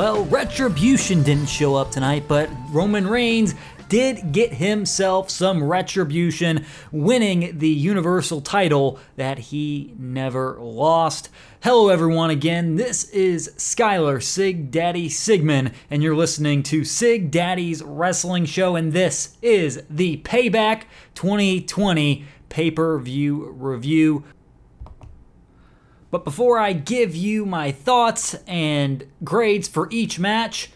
Well, Retribution didn't show up tonight, but Roman Reigns did get himself some retribution, winning the Universal title that he never lost. Hello, everyone, again. This is Skylar Sig Daddy Sigmund, and you're listening to Sig Daddy's Wrestling Show, and this is the Payback 2020 pay per view review. But before I give you my thoughts and grades for each match,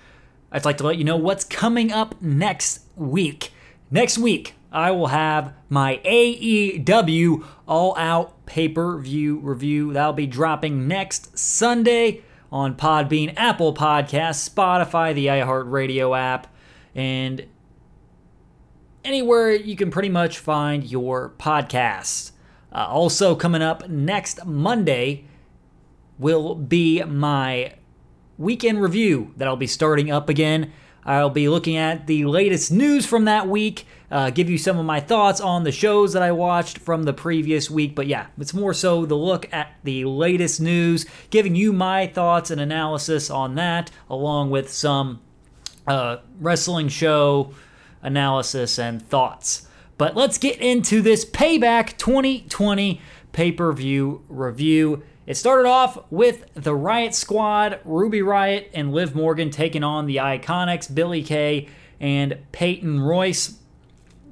I'd like to let you know what's coming up next week. Next week, I will have my AEW All Out pay per view review. That'll be dropping next Sunday on Podbean, Apple Podcasts, Spotify, the iHeartRadio app, and anywhere you can pretty much find your podcasts. Uh, also, coming up next Monday will be my weekend review that I'll be starting up again. I'll be looking at the latest news from that week, uh, give you some of my thoughts on the shows that I watched from the previous week. But yeah, it's more so the look at the latest news, giving you my thoughts and analysis on that, along with some uh, wrestling show analysis and thoughts. But let's get into this Payback 2020 pay per view review. It started off with the Riot Squad, Ruby Riot, and Liv Morgan taking on the Iconics, Billy Kay, and Peyton Royce.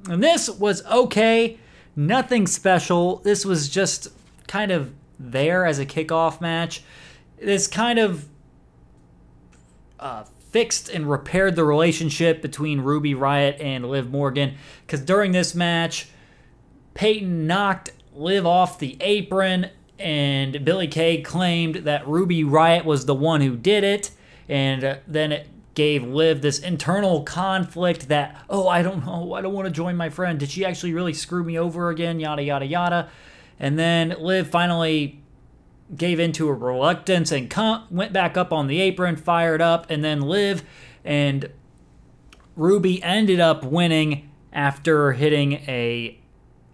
And this was okay, nothing special. This was just kind of there as a kickoff match. This kind of uh, fixed and repaired the relationship between Ruby Riot and Liv Morgan because during this match, Peyton knocked Liv off the apron and Billy Kay claimed that Ruby Riot was the one who did it, and uh, then it gave Liv this internal conflict that, oh, I don't know, I don't want to join my friend. Did she actually really screw me over again? Yada, yada, yada. And then Liv finally gave into a reluctance and com- went back up on the apron, fired up, and then Liv and Ruby ended up winning after hitting a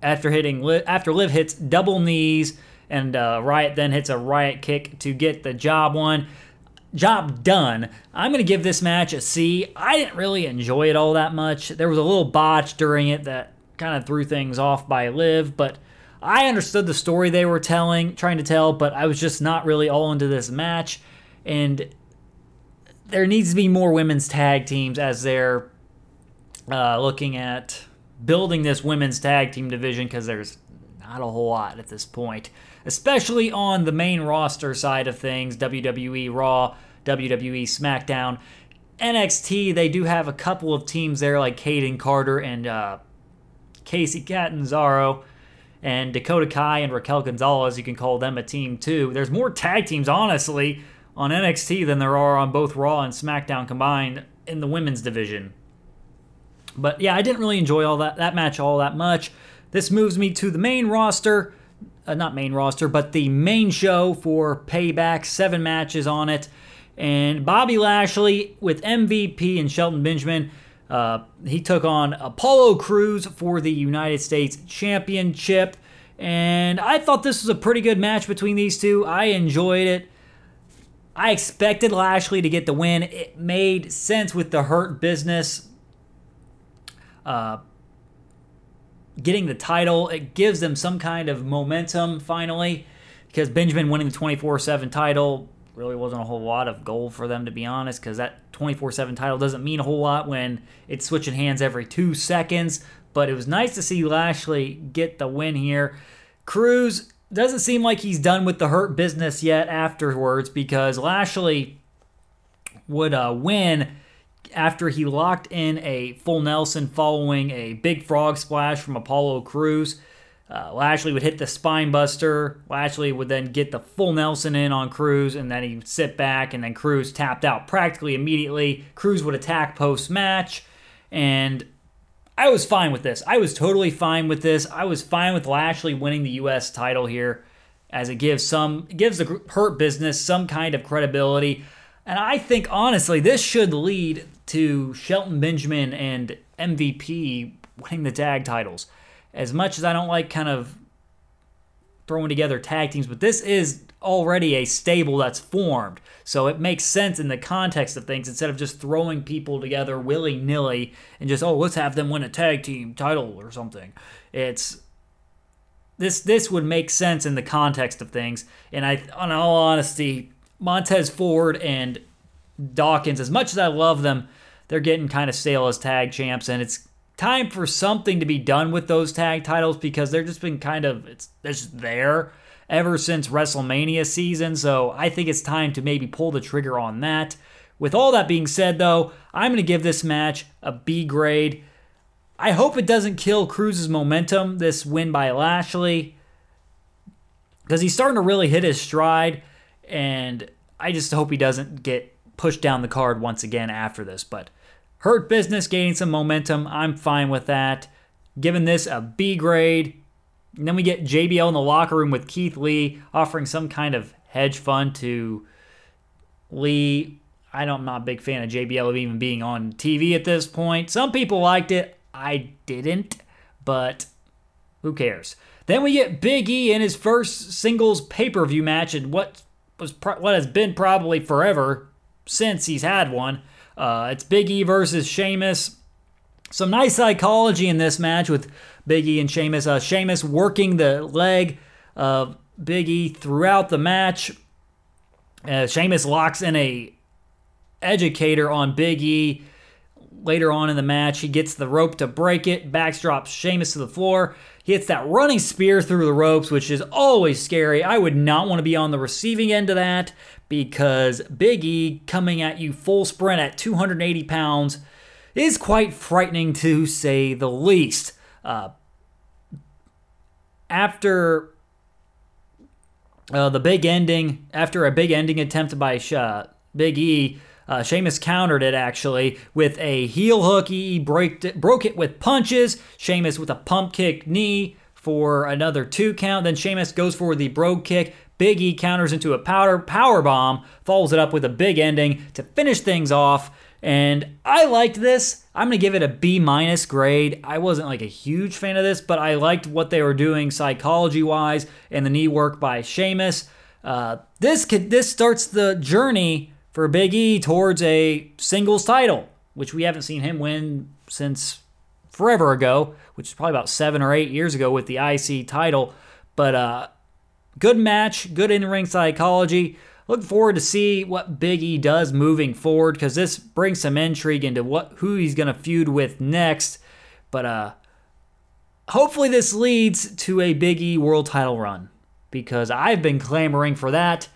after hitting after Liv hits double knees and uh, Riot then hits a Riot kick to get the job won. Job done. I'm going to give this match a C. I didn't really enjoy it all that much. There was a little botch during it that kind of threw things off by Liv, but I understood the story they were telling, trying to tell, but I was just not really all into this match. And there needs to be more women's tag teams as they're uh, looking at building this women's tag team division because there's not a whole lot at this point especially on the main roster side of things WWE Raw, WWE SmackDown. NXT, they do have a couple of teams there like Kayden Carter and uh, Kacy Catanzaro and Dakota Kai and Raquel Gonzalez. You can call them a team too. There's more tag teams, honestly, on NXT than there are on both Raw and SmackDown combined in the women's division. But yeah, I didn't really enjoy all that that match all that much. This moves me to the main roster uh, not main roster, but the main show for Payback. Seven matches on it. And Bobby Lashley with MVP and Shelton Benjamin. Uh, he took on Apollo Crews for the United States Championship. And I thought this was a pretty good match between these two. I enjoyed it. I expected Lashley to get the win. It made sense with the Hurt Business. Uh, getting the title. It gives them some kind of momentum finally because Benjamin winning the 24 7 title really wasn't a whole lot of goal for them, to be honest, because that 24 7 title doesn't mean a whole lot when it's switching hands every two seconds. But it was nice to see Lashley get the win here. Crews doesn't seem like he's done with the hurt business yet afterwards because Lashley would uh, win after he locked in a full Nelson following a big frog splash from Apollo Crews. Uh, Lashley would hit the spine buster. Lashley would then get the full Nelson in on Crews, and then he'd sit back, and then Crews tapped out practically immediately. Crews would attack post match, and I was fine with this. I was totally fine with this. I was fine with Lashley winning the U.S. title here, as it gives some it gives the Hurt Business some kind of credibility. And I think honestly, this should lead to Shelton Benjamin and MVP winning the tag titles. As much as I don't like kind of throwing together tag teams, but this is already a stable that's formed. So it makes sense in the context of things instead of just throwing people together willy nilly and just, oh, let's have them win a tag team title or something. It's this this would make sense in the context of things. And I, on all honesty, Montez Ford and Dawkins, as much as I love them, they're getting kind of stale as tag champs, and it's time for something to be done with those tag titles because they're just been kind of it's just there ever since WrestleMania season. So I think it's time to maybe pull the trigger on that. With all that being said, though, I'm going to give this match a B grade. I hope it doesn't kill Crews's momentum, this win by Lashley, because he's starting to really hit his stride, and I just hope he doesn't get pushed down the card once again after this. But Hurt Business gaining some momentum, I'm fine with that. Giving this a B grade. And then we get JBL in the locker room with Keith Lee offering some kind of hedge fund to Lee. I don't, I'm not a big fan of JBL of even being on TV at this point. Some people liked it. I didn't, but who cares? Then we get Big E in his first singles pay per view match, and what was what has been probably forever since he's had one. Uh, it's Big E versus Sheamus. Some nice psychology in this match with Big E and Sheamus. Uh, Sheamus working the leg of Big E throughout the match. Uh, Sheamus locks in a educator on Big E later on in the match. He gets the rope to break it, backdrops Sheamus to the floor. He hits that running spear through the ropes, which is always scary. I would not want to be on the receiving end of that because Big E coming at you full sprint at 280 pounds is quite frightening to say the least. Uh, after uh, the big ending, after a big ending attempt by uh, Big E, uh, Sheamus countered it actually with a heel hook. He broke it, broke it with punches. Sheamus with a pump kick knee for another two count. Then Sheamus goes for the brogue kick. Big E counters into a powder power bomb, follows it up with a big ending to finish things off. And I liked this. I'm gonna give it a B minus grade. I wasn't like a huge fan of this, but I liked what they were doing psychology wise and the knee work by Sheamus. Uh, this could, this starts the journey for Big E towards a singles title, which we haven't seen him win since forever ago, which is probably about seven or eight years ago with the IC title. But uh, good match, good in-ring psychology. Look forward to see what Big E does moving forward because this brings some intrigue into what who he's gonna feud with next. But uh, hopefully this leads to a Big E world title run because I've been clamoring for that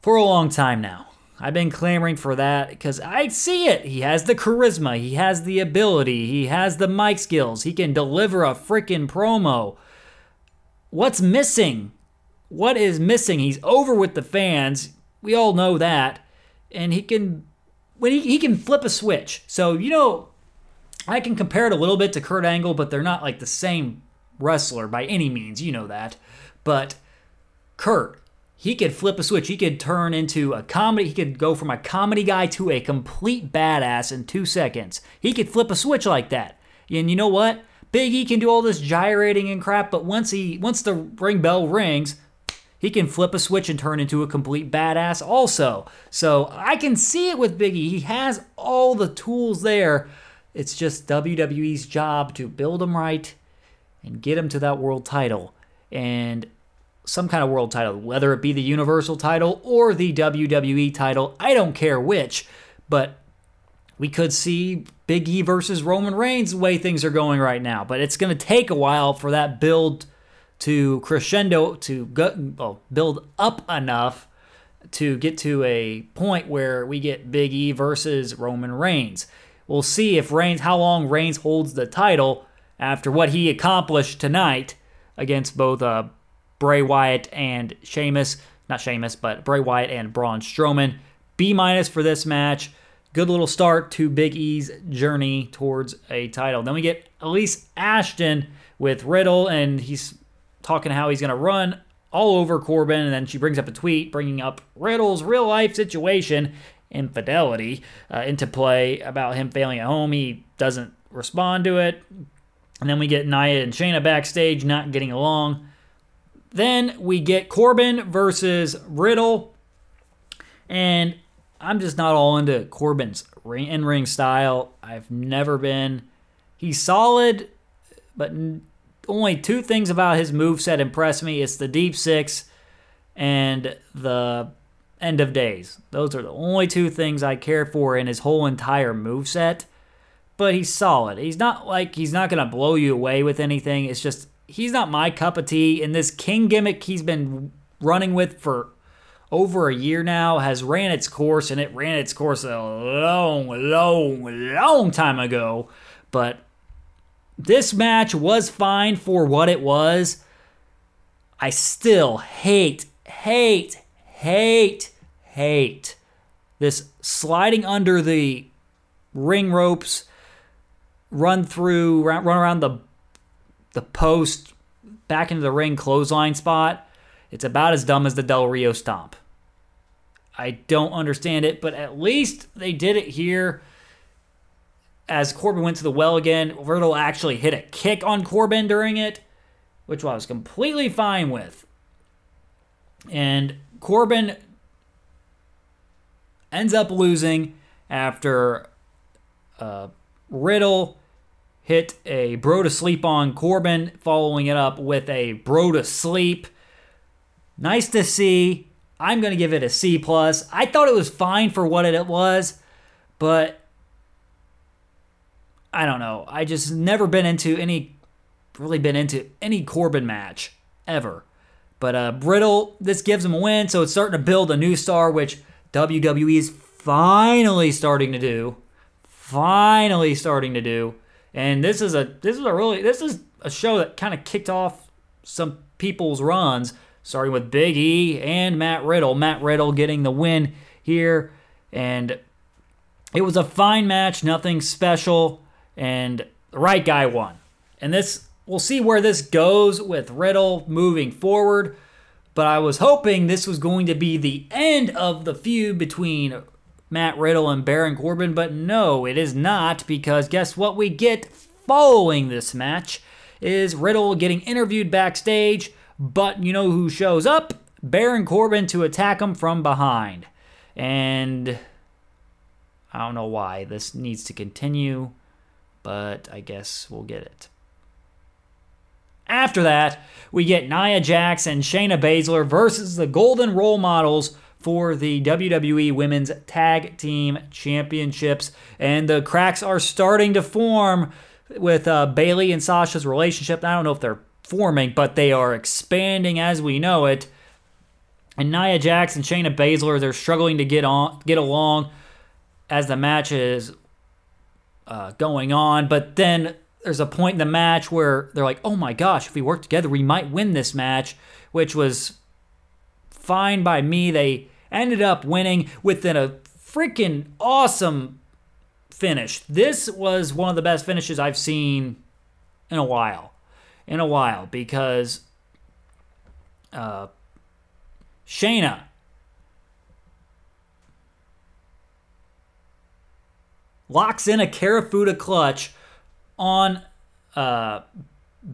for a long time now. I've been clamoring for that because I see it. He has the charisma, he has the ability, he has the mic skills, he can deliver a freaking promo. What's missing? What is missing? He's over with the fans. We all know that. And he can when he, he can flip a switch. So, you know, I can compare it a little bit to Kurt Angle, but they're not like the same wrestler by any means. You know that. But Kurt, he could flip a switch. He could turn into a comedy. He could go from a comedy guy to a complete badass in two seconds. He could flip a switch like that. And you know what? Big E can do all this gyrating and crap, but once he once the ring bell rings, he can flip a switch and turn into a complete badass also. So I can see it with Big E. He has all the tools there. It's just WWE's job to build him right and get him to that world title. And some kind of world title, whether it be the Universal title or the WWE title. I don't care which, but we could see Big E versus Roman Reigns the way things are going right now. But it's going to take a while for that build to crescendo to go, well, build up enough to get to a point where we get Big E versus Roman Reigns. We'll see if Reigns how long Reigns holds the title after what he accomplished tonight against both uh, Bray Wyatt and Sheamus. Not Sheamus, but Bray Wyatt and Braun Strowman. B minus for this match. Good little start to Big E's journey towards a title. Then we get Elise Ashton with Riddle, and he's talking how he's going to run all over Corbin. And then she brings up a tweet bringing up Riddle's real life situation, infidelity, uh, into play about him failing at home. He doesn't respond to it. And then we get Nia and Shayna backstage not getting along then we get Corbin versus Riddle. And I'm just not all into Corbin's in ring style. I've never been. He's solid, but only two things about his move set impress me. It's the deep six and the end of days. Those are the only two things I care for in his whole entire move set. But he's solid. He's not like he's not gonna blow you away with anything. It's just he's not my cup of tea. And this King gimmick he's been running with for over a year now has ran its course, and it ran its course a long, long, long time ago. But this match was fine for what it was. I still hate, hate, hate, hate this sliding under the ring ropes, run through, run around the the post, back into the ring clothesline spot. It's about as dumb as the Del Rio stomp. I don't understand it, but at least they did it here. As Corbin went to the well again, Riddle actually hit a kick on Corbin during it, which I was completely fine with. And Corbin ends up losing after uh, Riddle hit a bro to sleep on Corbin, following it up with a bro to sleep. Nice to see. I'm gonna give it a C plus. I thought it was fine for what it was, but I don't know. I just never been into any, really been into any Corbin match ever. But uh, Riddle, this gives him a win, so it's starting to build a new star, which WWE is finally starting to do. Finally starting to do. And this is a this is a really this is a show that kind of kicked off some people's runs, starting with Big E and Matt Riddle. Matt Riddle getting the win here, and it was a fine match, nothing special, and the right guy won. And this we'll see where this goes with Riddle moving forward. But I was hoping this was going to be the end of the feud between Matt Riddle and Baron Corbin, but no, it is not because guess what we get following this match is Riddle getting interviewed backstage, but you know who shows up? Baron Corbin to attack him from behind. And I don't know why this needs to continue, but I guess we'll get it. After that, we get Nia Jax and Shayna Baszler versus the Golden Role Models for the WWE Women's Tag Team Championships. And the cracks are starting to form with uh, Bayley and Sasha's relationship. I don't know if they're forming, but they are expanding as we know it. And Nia Jax and Shayna Baszler, they're struggling to get on, get along as the match is uh, going on. But then there's a point in the match where they're like, "Oh my gosh, if we work together, we might win this match," which was fine by me. They ended up winning within a freaking awesome finish. This was one of the best finishes I've seen in a while. In a while, because uh, Shayna locks in a Kirifuda clutch on uh,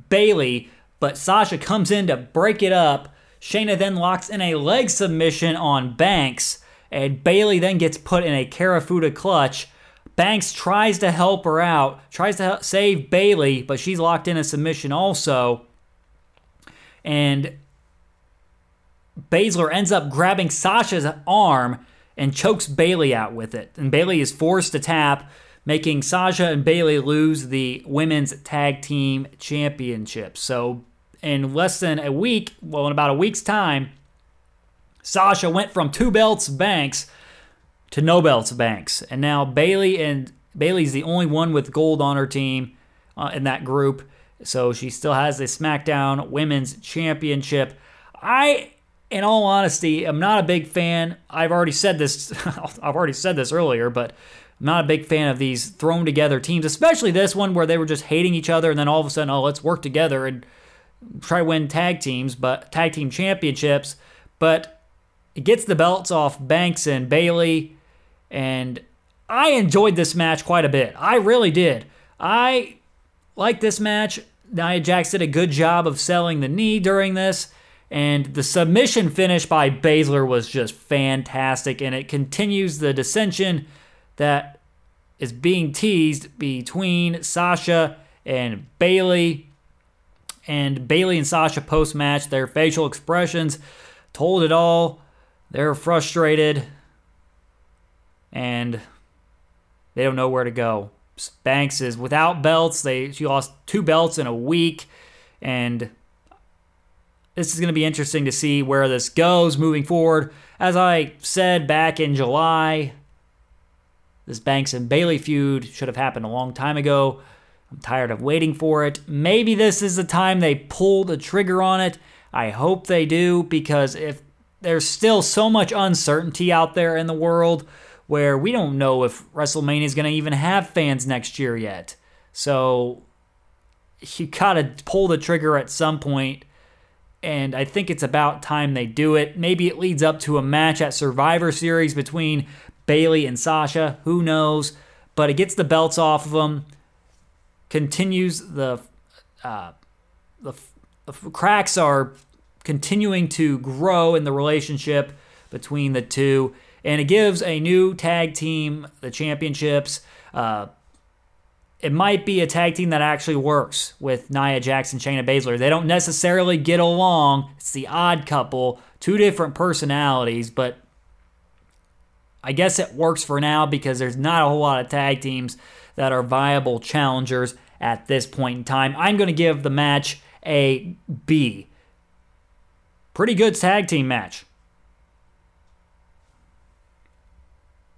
Bayley, but Sasha comes in to break it up Shayna then locks in a leg submission on Banks, and Bayley then gets put in a Kirifuda clutch. Banks tries to help her out, tries to save Bayley, but she's locked in a submission also. And Baszler ends up grabbing Sasha's arm and chokes Bayley out with it. And Bayley is forced to tap, making Sasha and Bayley lose the women's tag team championship. So in less than a week, well, in about a week's time, Sasha went from two belts Banks to no belts Banks. And now Bayley and Bayley's the only one with gold on her team uh, in that group. So she still has the SmackDown Women's Championship. I, in all honesty, I'm not a big fan. I've already said this. I've already said this earlier, but I'm not a big fan of these thrown together teams, especially this one where they were just hating each other, and then all of a sudden, oh, let's work together and try to win tag teams, but tag team championships, but it gets the belts off Banks and Bayley, and I enjoyed this match quite a bit. I really did. I like this match. Nia Jax did a good job of selling the knee during this, And the submission finish by Baszler was just fantastic, and it continues the dissension that is being teased between Sasha and Bayley. And Bayley and Sasha post match, their facial expressions told it all. They're frustrated and they don't know where to go. Banks is without belts. They she lost two belts in a week, and this is going to be interesting to see where this goes moving forward. As I said back in July, this Banks and Bayley feud should have happened a long time ago. I'm tired of waiting for it. Maybe this is the time they pull the trigger on it. I hope they do because if there's still so much uncertainty out there in the world where we don't know if WrestleMania is going to even have fans next year yet. So you got to pull the trigger at some point, and I think it's about time they do it. Maybe it leads up to a match at Survivor Series between Bayley and Sasha. Who knows? But it gets the belts off of them, continues the uh, the, the cracks are continuing to grow in the relationship between the two and it gives a new tag team the championships. Uh, it might be a tag team that actually works with Nia Jackson, Shayna Baszler. They don't necessarily get along. It's the odd couple, two different personalities, but I guess it works for now because there's not a whole lot of tag teams that are viable challengers at this point in time. I'm going to give the match a B. Pretty good tag team match.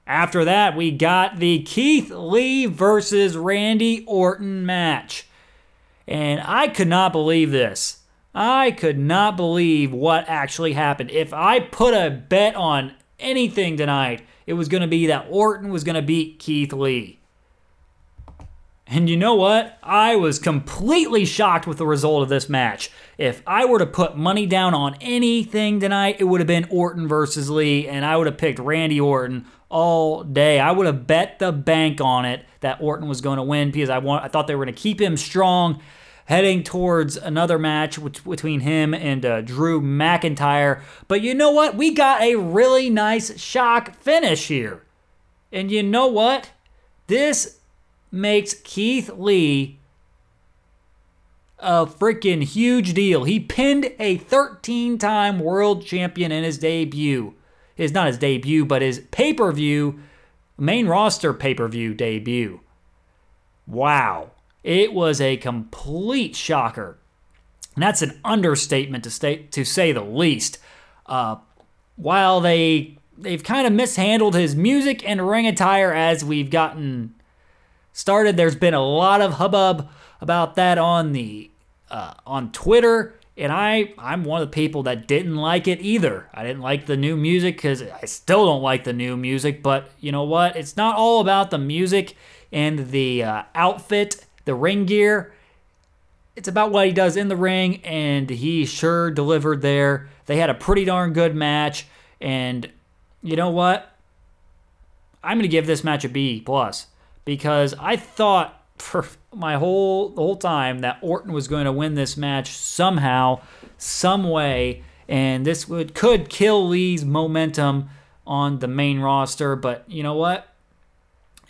After that, we got the Keith Lee versus Randy Orton match. And I could not believe this. I could not believe what actually happened. If I put a bet on anything tonight, it was going to be that Orton was going to beat Keith Lee. And you know what? I was completely shocked with the result of this match. If I were to put money down on anything tonight, it would have been Orton versus Lee, and I would have picked Randy Orton all day. I would have bet the bank on it that Orton was going to win because I want I thought they were going to keep him strong heading towards another match between him and uh, Drew McIntyre. But you know what? We got a really nice shock finish here. And you know what? This makes Keith Lee a freaking huge deal. He pinned a 13 time world champion in his debut is not his debut, but his pay per view, main roster pay per view debut. Wow. It was a complete shocker. And that's an understatement to, state, to say the least. Uh, while they they've kind of mishandled his music and ring attire as we've gotten started, there's been a lot of hubbub about that on the uh, on Twitter and I I'm one of the people that didn't like it either. I didn't like the new music cuz I still don't like the new music, but you know what? It's not all about the music and the uh, outfit, the ring gear. It's about what he does in the ring and he sure delivered there. They had a pretty darn good match and you know what? I'm going to give this match a B plus because I thought for my whole the whole time that Orton was going to win this match somehow, some way, and this would could kill Lee's momentum on the main roster. But you know what?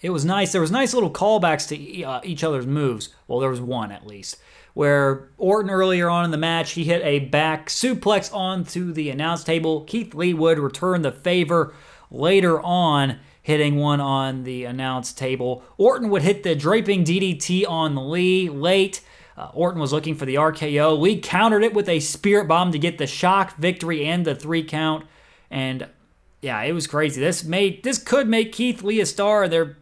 It was nice. There was nice little callbacks to uh, each other's moves. Well, there was one at least where Orton earlier on in the match he hit a back suplex onto the announce table. Keith Lee would return the favor later on hitting one on the announce table. Orton would hit the draping DDT on Lee late. Uh, Orton was looking for the RKO. Lee countered it with a spirit bomb to get the shock victory and the three count. And yeah, it was crazy. This made this could make Keith Lee a star. They're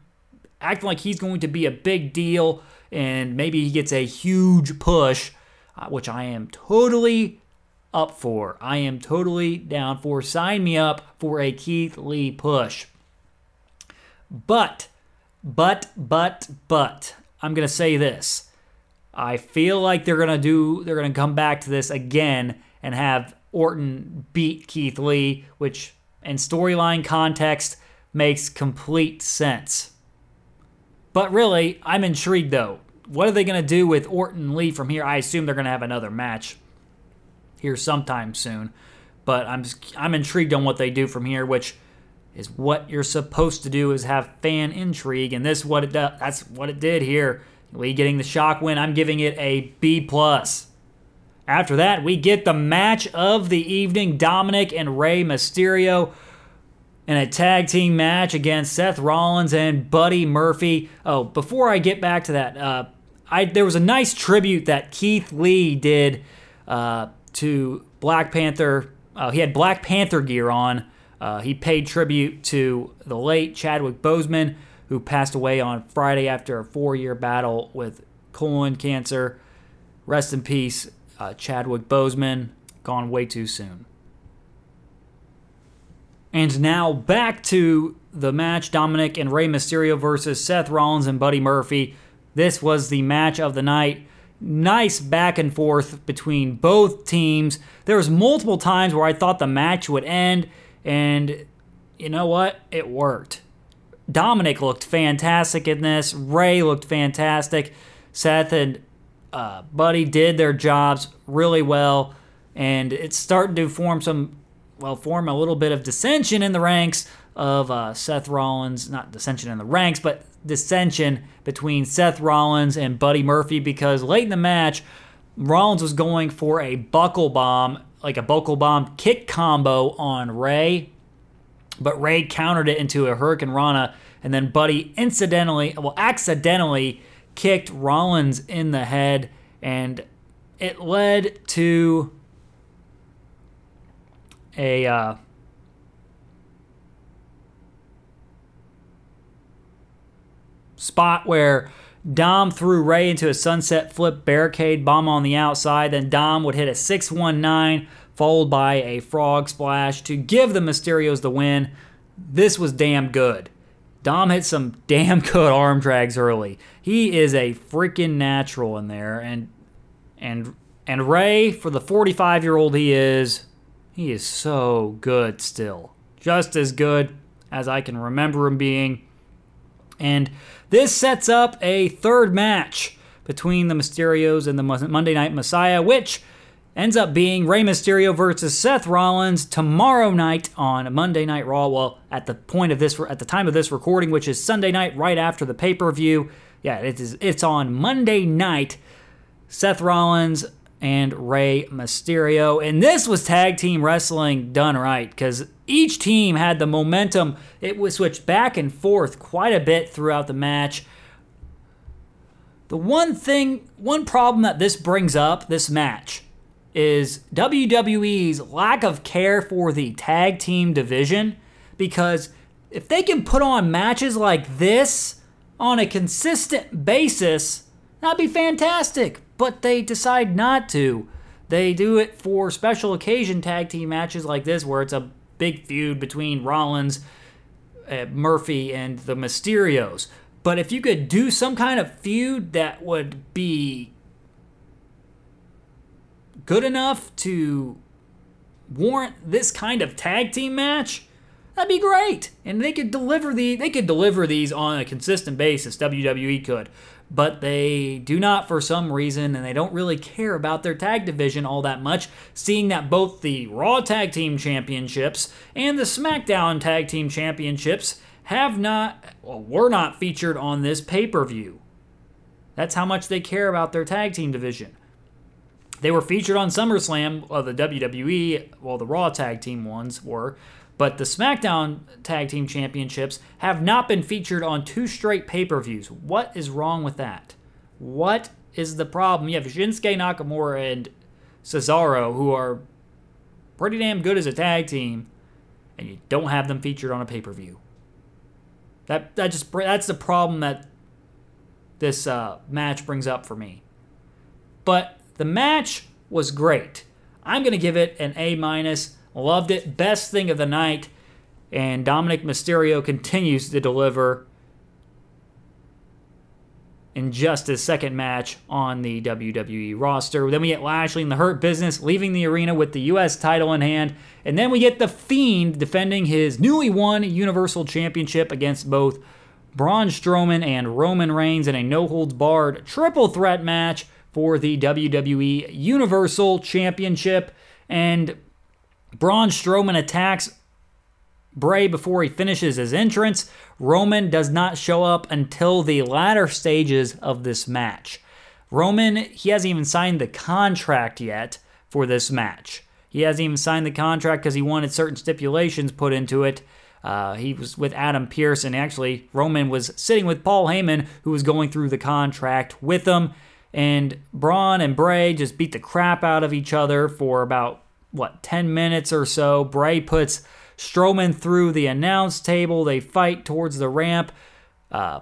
acting like he's going to be a big deal, and maybe he gets a huge push, uh, which I am totally up for. I am totally down for. Sign me up for a Keith Lee push. But, but, but, but, I'm going to say this. I feel like they're going to do, they're going to come back to this again and have Orton beat Keith Lee, which in storyline context makes complete sense. But really, I'm intrigued though. What are they going to do with Orton Lee from here? I assume they're going to have another match here sometime soon. But I'm I'm intrigued on what they do from here, which is what you're supposed to do is have fan intrigue, and this what it does. That's what it did here. Lee getting the shock win. I'm giving it a B plus. After that, we get the match of the evening: Dominic and Rey Mysterio in a tag team match against Seth Rollins and Buddy Murphy. Oh, before I get back to that, uh, I there was a nice tribute that Keith Lee did uh, to Black Panther. Uh, he had Black Panther gear on. Uh, he paid tribute to the late Chadwick Boseman, who passed away on Friday after a four-year battle with colon cancer. Rest in peace, uh, Chadwick Boseman, gone way too soon. And now back to the match Dominic and Rey Mysterio versus Seth Rollins and Buddy Murphy. This was the match of the night. Nice back and forth between both teams. There was multiple times where I thought the match would end, and you know what? It worked. Dominic looked fantastic in this. Rey looked fantastic. Seth and uh, Buddy did their jobs really well, and it's starting to form some well, form a little bit of dissension in the ranks of uh, Seth Rollins, not dissension in the ranks, but dissension between Seth Rollins and Buddy Murphy because late in the match, Rollins was going for a buckle bomb, like a buckle bomb kick combo on Rey, but Rey countered it into a hurricanrana, and then Buddy incidentally, well, accidentally kicked Rollins in the head, and it led to a uh, spot where Dom threw Rey into a sunset flip barricade bomb on the outside. Then Dom would hit a 619, followed by a frog splash to give the Mysterios the win. This was damn good. Dom hit some damn good arm drags early. He is a freaking natural in there, and and and Rey, for the 45 year old he is, he is so good still. Just as good as I can remember him being. And this sets up a third match between the Mysterios and the Monday Night Messiah, which ends up being Rey Mysterio versus Seth Rollins tomorrow night on Monday Night Raw. Well, at the point of this, at the time of this recording, which is Sunday night, right after the pay per view. Yeah, it is. It's on Monday night. Seth Rollins and Rey Mysterio. And this was tag team wrestling done right because each team had the momentum. It was switched back and forth quite a bit throughout the match. The one thing, one problem that this brings up, this match, is WWE's lack of care for the tag team division because if they can put on matches like this on a consistent basis, that'd be fantastic but they decide not to. They do it for special occasion tag team matches like this, where it's a big feud between Rollins, uh, Murphy, and the Mysterios. But if you could do some kind of feud that would be good enough to warrant this kind of tag team match, that'd be great. And they could deliver the they could deliver these on a consistent basis. WWE could but they do not for some reason, and they don't really care about their tag division all that much, seeing that both the Raw Tag Team Championships and the SmackDown Tag Team Championships have not, well, were not featured on this pay per view. That's how much they care about their tag team division. They were featured on SummerSlam, well, the WWE, well, the Raw tag team ones were, but the SmackDown Tag Team Championships have not been featured on two straight pay per views. What is wrong with that? What is the problem? You have Shinsuke Nakamura and Cesaro, who are pretty damn good as a tag team, and you don't have them featured on a pay per view. That that just that's the problem that this uh, match brings up for me. But the match was great. I'm gonna give it an A minus. Loved it. Best thing of the night. And Dominic Mysterio continues to deliver in just his second match on the WWE roster. Then we get Lashley in the Hurt Business leaving the arena with the U.S. title in hand. And then we get The Fiend defending his newly won Universal Championship against both Braun Strowman and Roman Reigns in a no holds barred triple threat match for the WWE Universal Championship. And Braun Strowman attacks Bray before he finishes his entrance. Roman does not show up until the latter stages of this match. Roman, he hasn't even signed the contract yet for this match. He hasn't even signed the contract because he wanted certain stipulations put into it. Uh, he was with Adam Pearce, and actually, Roman was sitting with Paul Heyman, who was going through the contract with him. And Braun and Bray just beat the crap out of each other for about, what, 10 minutes or so. Bray puts Strowman through the announce table. They fight towards the ramp. Uh,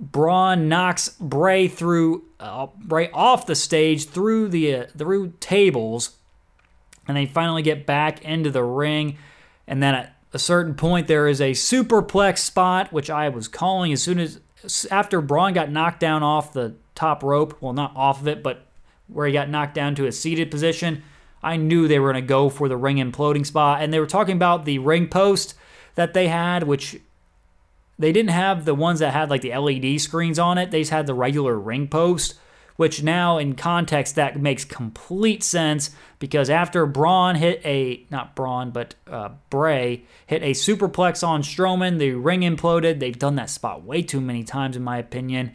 Braun knocks Bray through uh, Bray off the stage through the uh, through tables, and they finally get back into the ring. And then at a certain point, there is a superplex spot, which I was calling as soon as after Braun got knocked down off the top rope. Well, not off of it, but where he got knocked down to a seated position. I knew they were going to go for the ring imploding spot. And they were talking about the ring post that they had, which they didn't have the ones that had like the LED screens on it. They just had the regular ring post, which now in context that makes complete sense because after Braun hit a not Braun but uh, Bray hit a superplex on Strowman, the ring imploded. They've done that spot way too many times in my opinion.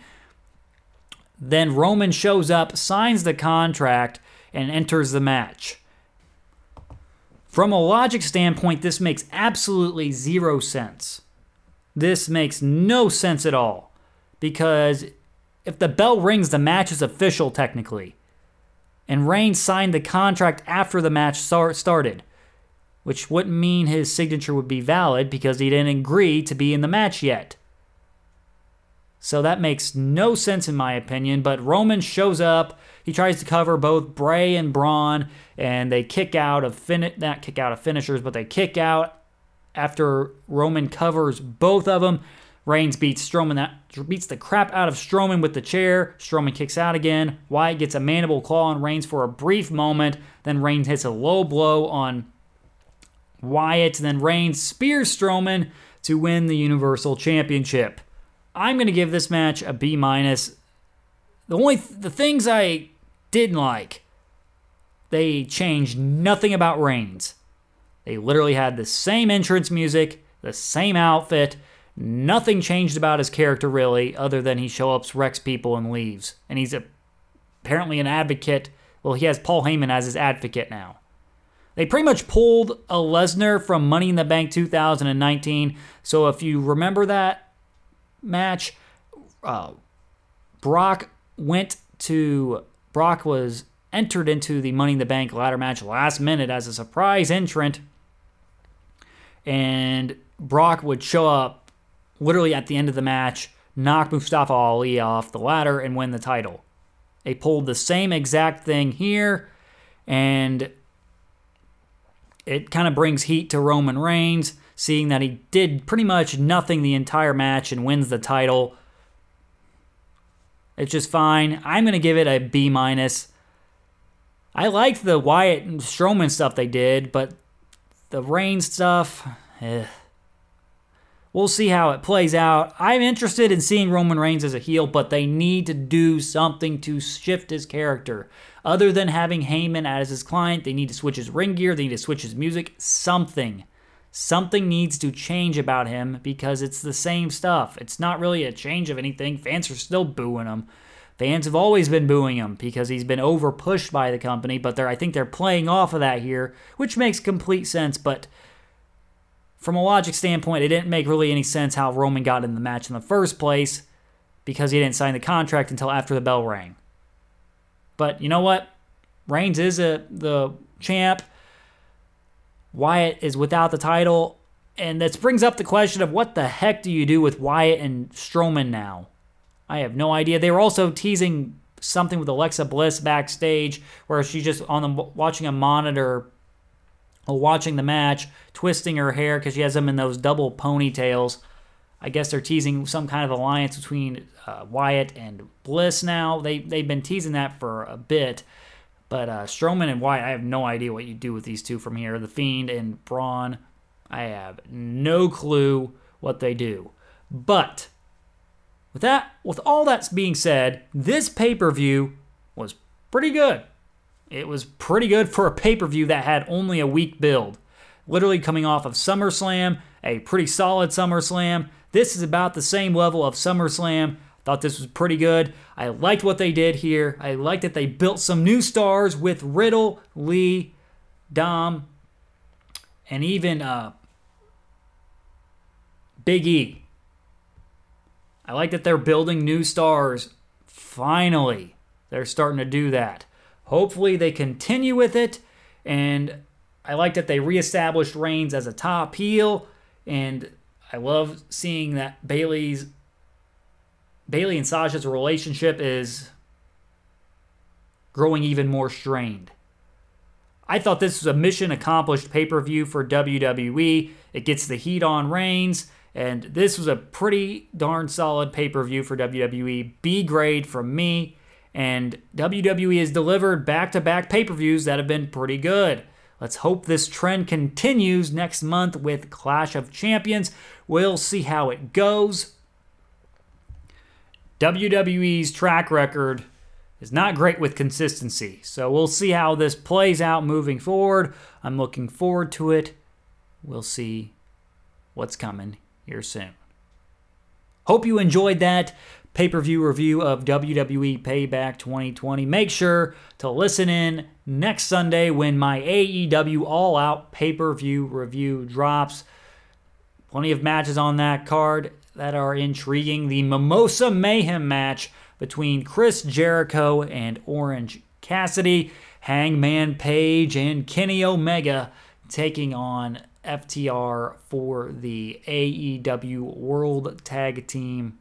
Then Roman shows up, signs the contract, and enters the match. From a logic standpoint, this makes absolutely zero sense. This makes no sense at all. Because if the bell rings, the match is official technically. And Reigns signed the contract after the match started, which wouldn't mean his signature would be valid because he didn't agree to be in the match yet. So that makes no sense in my opinion. But Roman shows up. He tries to cover both Bray and Braun, and they kick out of fin not kick out of finishers, but they kick out after Roman covers both of them. Reigns beats Strowman that beats the crap out of Strowman with the chair. Strowman kicks out again. Wyatt gets a mandible claw on Reigns for a brief moment. Then Reigns hits a low blow on Wyatt. Then Reigns spears Strowman to win the Universal Championship. I'm going to give this match a B minus. The only th- the things I didn't like, they changed nothing about Reigns. They literally had the same entrance music, the same outfit. Nothing changed about his character really, other than he show up, wrecks people, and leaves. And he's a, apparently an advocate. Well, he has Paul Heyman as his advocate now. They pretty much pulled a Lesnar from Money in the Bank 2019. So if you remember that, match, uh, Brock went to Brock was entered into the Money in the Bank ladder match last minute as a surprise entrant, and Brock would show up literally at the end of the match, knock Mustafa Ali off the ladder, and win the title. They pulled the same exact thing here, and it kind of brings heat to Roman Reigns seeing that he did pretty much nothing the entire match and wins the title. It's just fine. I'm going to give it a B minus. I liked the Wyatt and Strowman stuff they did, but the Reigns stuff, eh. We'll see how it plays out. I'm interested in seeing Roman Reigns as a heel, but they need to do something to shift his character. Other than having Heyman as his client, they need to switch his ring gear, they need to switch his music, something. Something needs to change about him because it's the same stuff. It's not really a change of anything. Fans are still booing him. Fans have always been booing him because he's been over pushed by the company, but they're I think they're playing off of that here, which makes complete sense, but from a logic standpoint, it didn't make really any sense how Roman got in the match in the first place because he didn't sign the contract until after the bell rang. But you know what? Reigns is a the champ. Wyatt is without the title. And this brings up the question of what the heck do you do with Wyatt and Strowman now? I have no idea. They were also teasing something with Alexa Bliss backstage where she's just on the watching a monitor watching the match, twisting her hair because she has them in those double ponytails. I guess they're teasing some kind of alliance between uh, Wyatt and Bliss now. They, they've been teasing that for a bit. But uh, Strowman and Wyatt, I have no idea what you do with these two from here. The Fiend and Braun, I have no clue what they do. But with that, with all that's being said, this pay per view was pretty good. It was pretty good for a pay per view that had only a week build. Literally coming off of SummerSlam, a pretty solid SummerSlam. This is about the same level of SummerSlam. Thought this was pretty good. I liked what they did here. I liked that they built some new stars with Riddle, Lee, Dom, and even uh, Big E. I like that they're building new stars. Finally, they're starting to do that. Hopefully, they continue with it. And I like that they reestablished Reigns as a top heel. And I love seeing that Bayley's Bayley and Sasha's relationship is growing even more strained. I thought this was a mission accomplished pay per view for WWE. It gets the heat on Reigns, and this was a pretty darn solid pay per view for WWE. B grade from me. And WWE has delivered back to back pay per views that have been pretty good. Let's hope this trend continues next month with Clash of Champions. We'll see how it goes. WWE's track record is not great with consistency. So we'll see how this plays out moving forward. I'm looking forward to it. We'll see what's coming here soon. Hope you enjoyed that pay per view review of WWE Payback 2020. Make sure to listen in next Sunday when my AEW All Out pay per view review drops. Plenty of matches on that card that are intriguing. The Mimosa Mayhem match between Chris Jericho and Orange Cassidy, Hangman Page, and Kenny Omega taking on FTR for the AEW World Tag Team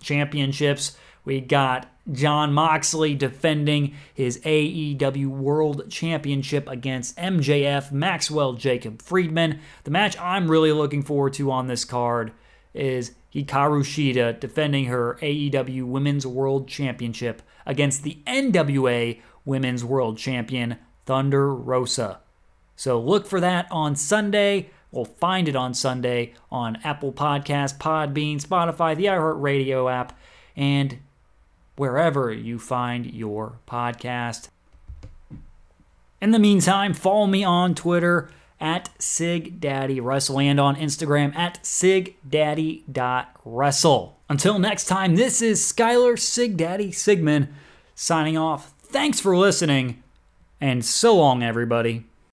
Championships. We got Jon Moxley defending his AEW World Championship against MJF, Maxwell Jacob Friedman. The match I'm really looking forward to on this card is Hikaru Shida defending her AEW Women's World Championship against the NWA Women's World Champion Thunder Rosa. So look for that on Sunday. We'll find it on Sunday on Apple Podcast, Podbean, Spotify, the iHeartRadio app, and wherever you find your podcast. In the meantime, follow me on Twitter at Sig Daddy SigDaddyWrestle and on Instagram at SigDaddy.wrestle. Until next time, this is Skylar SigDaddy Sigmund signing off. Thanks for listening, and so long, everybody.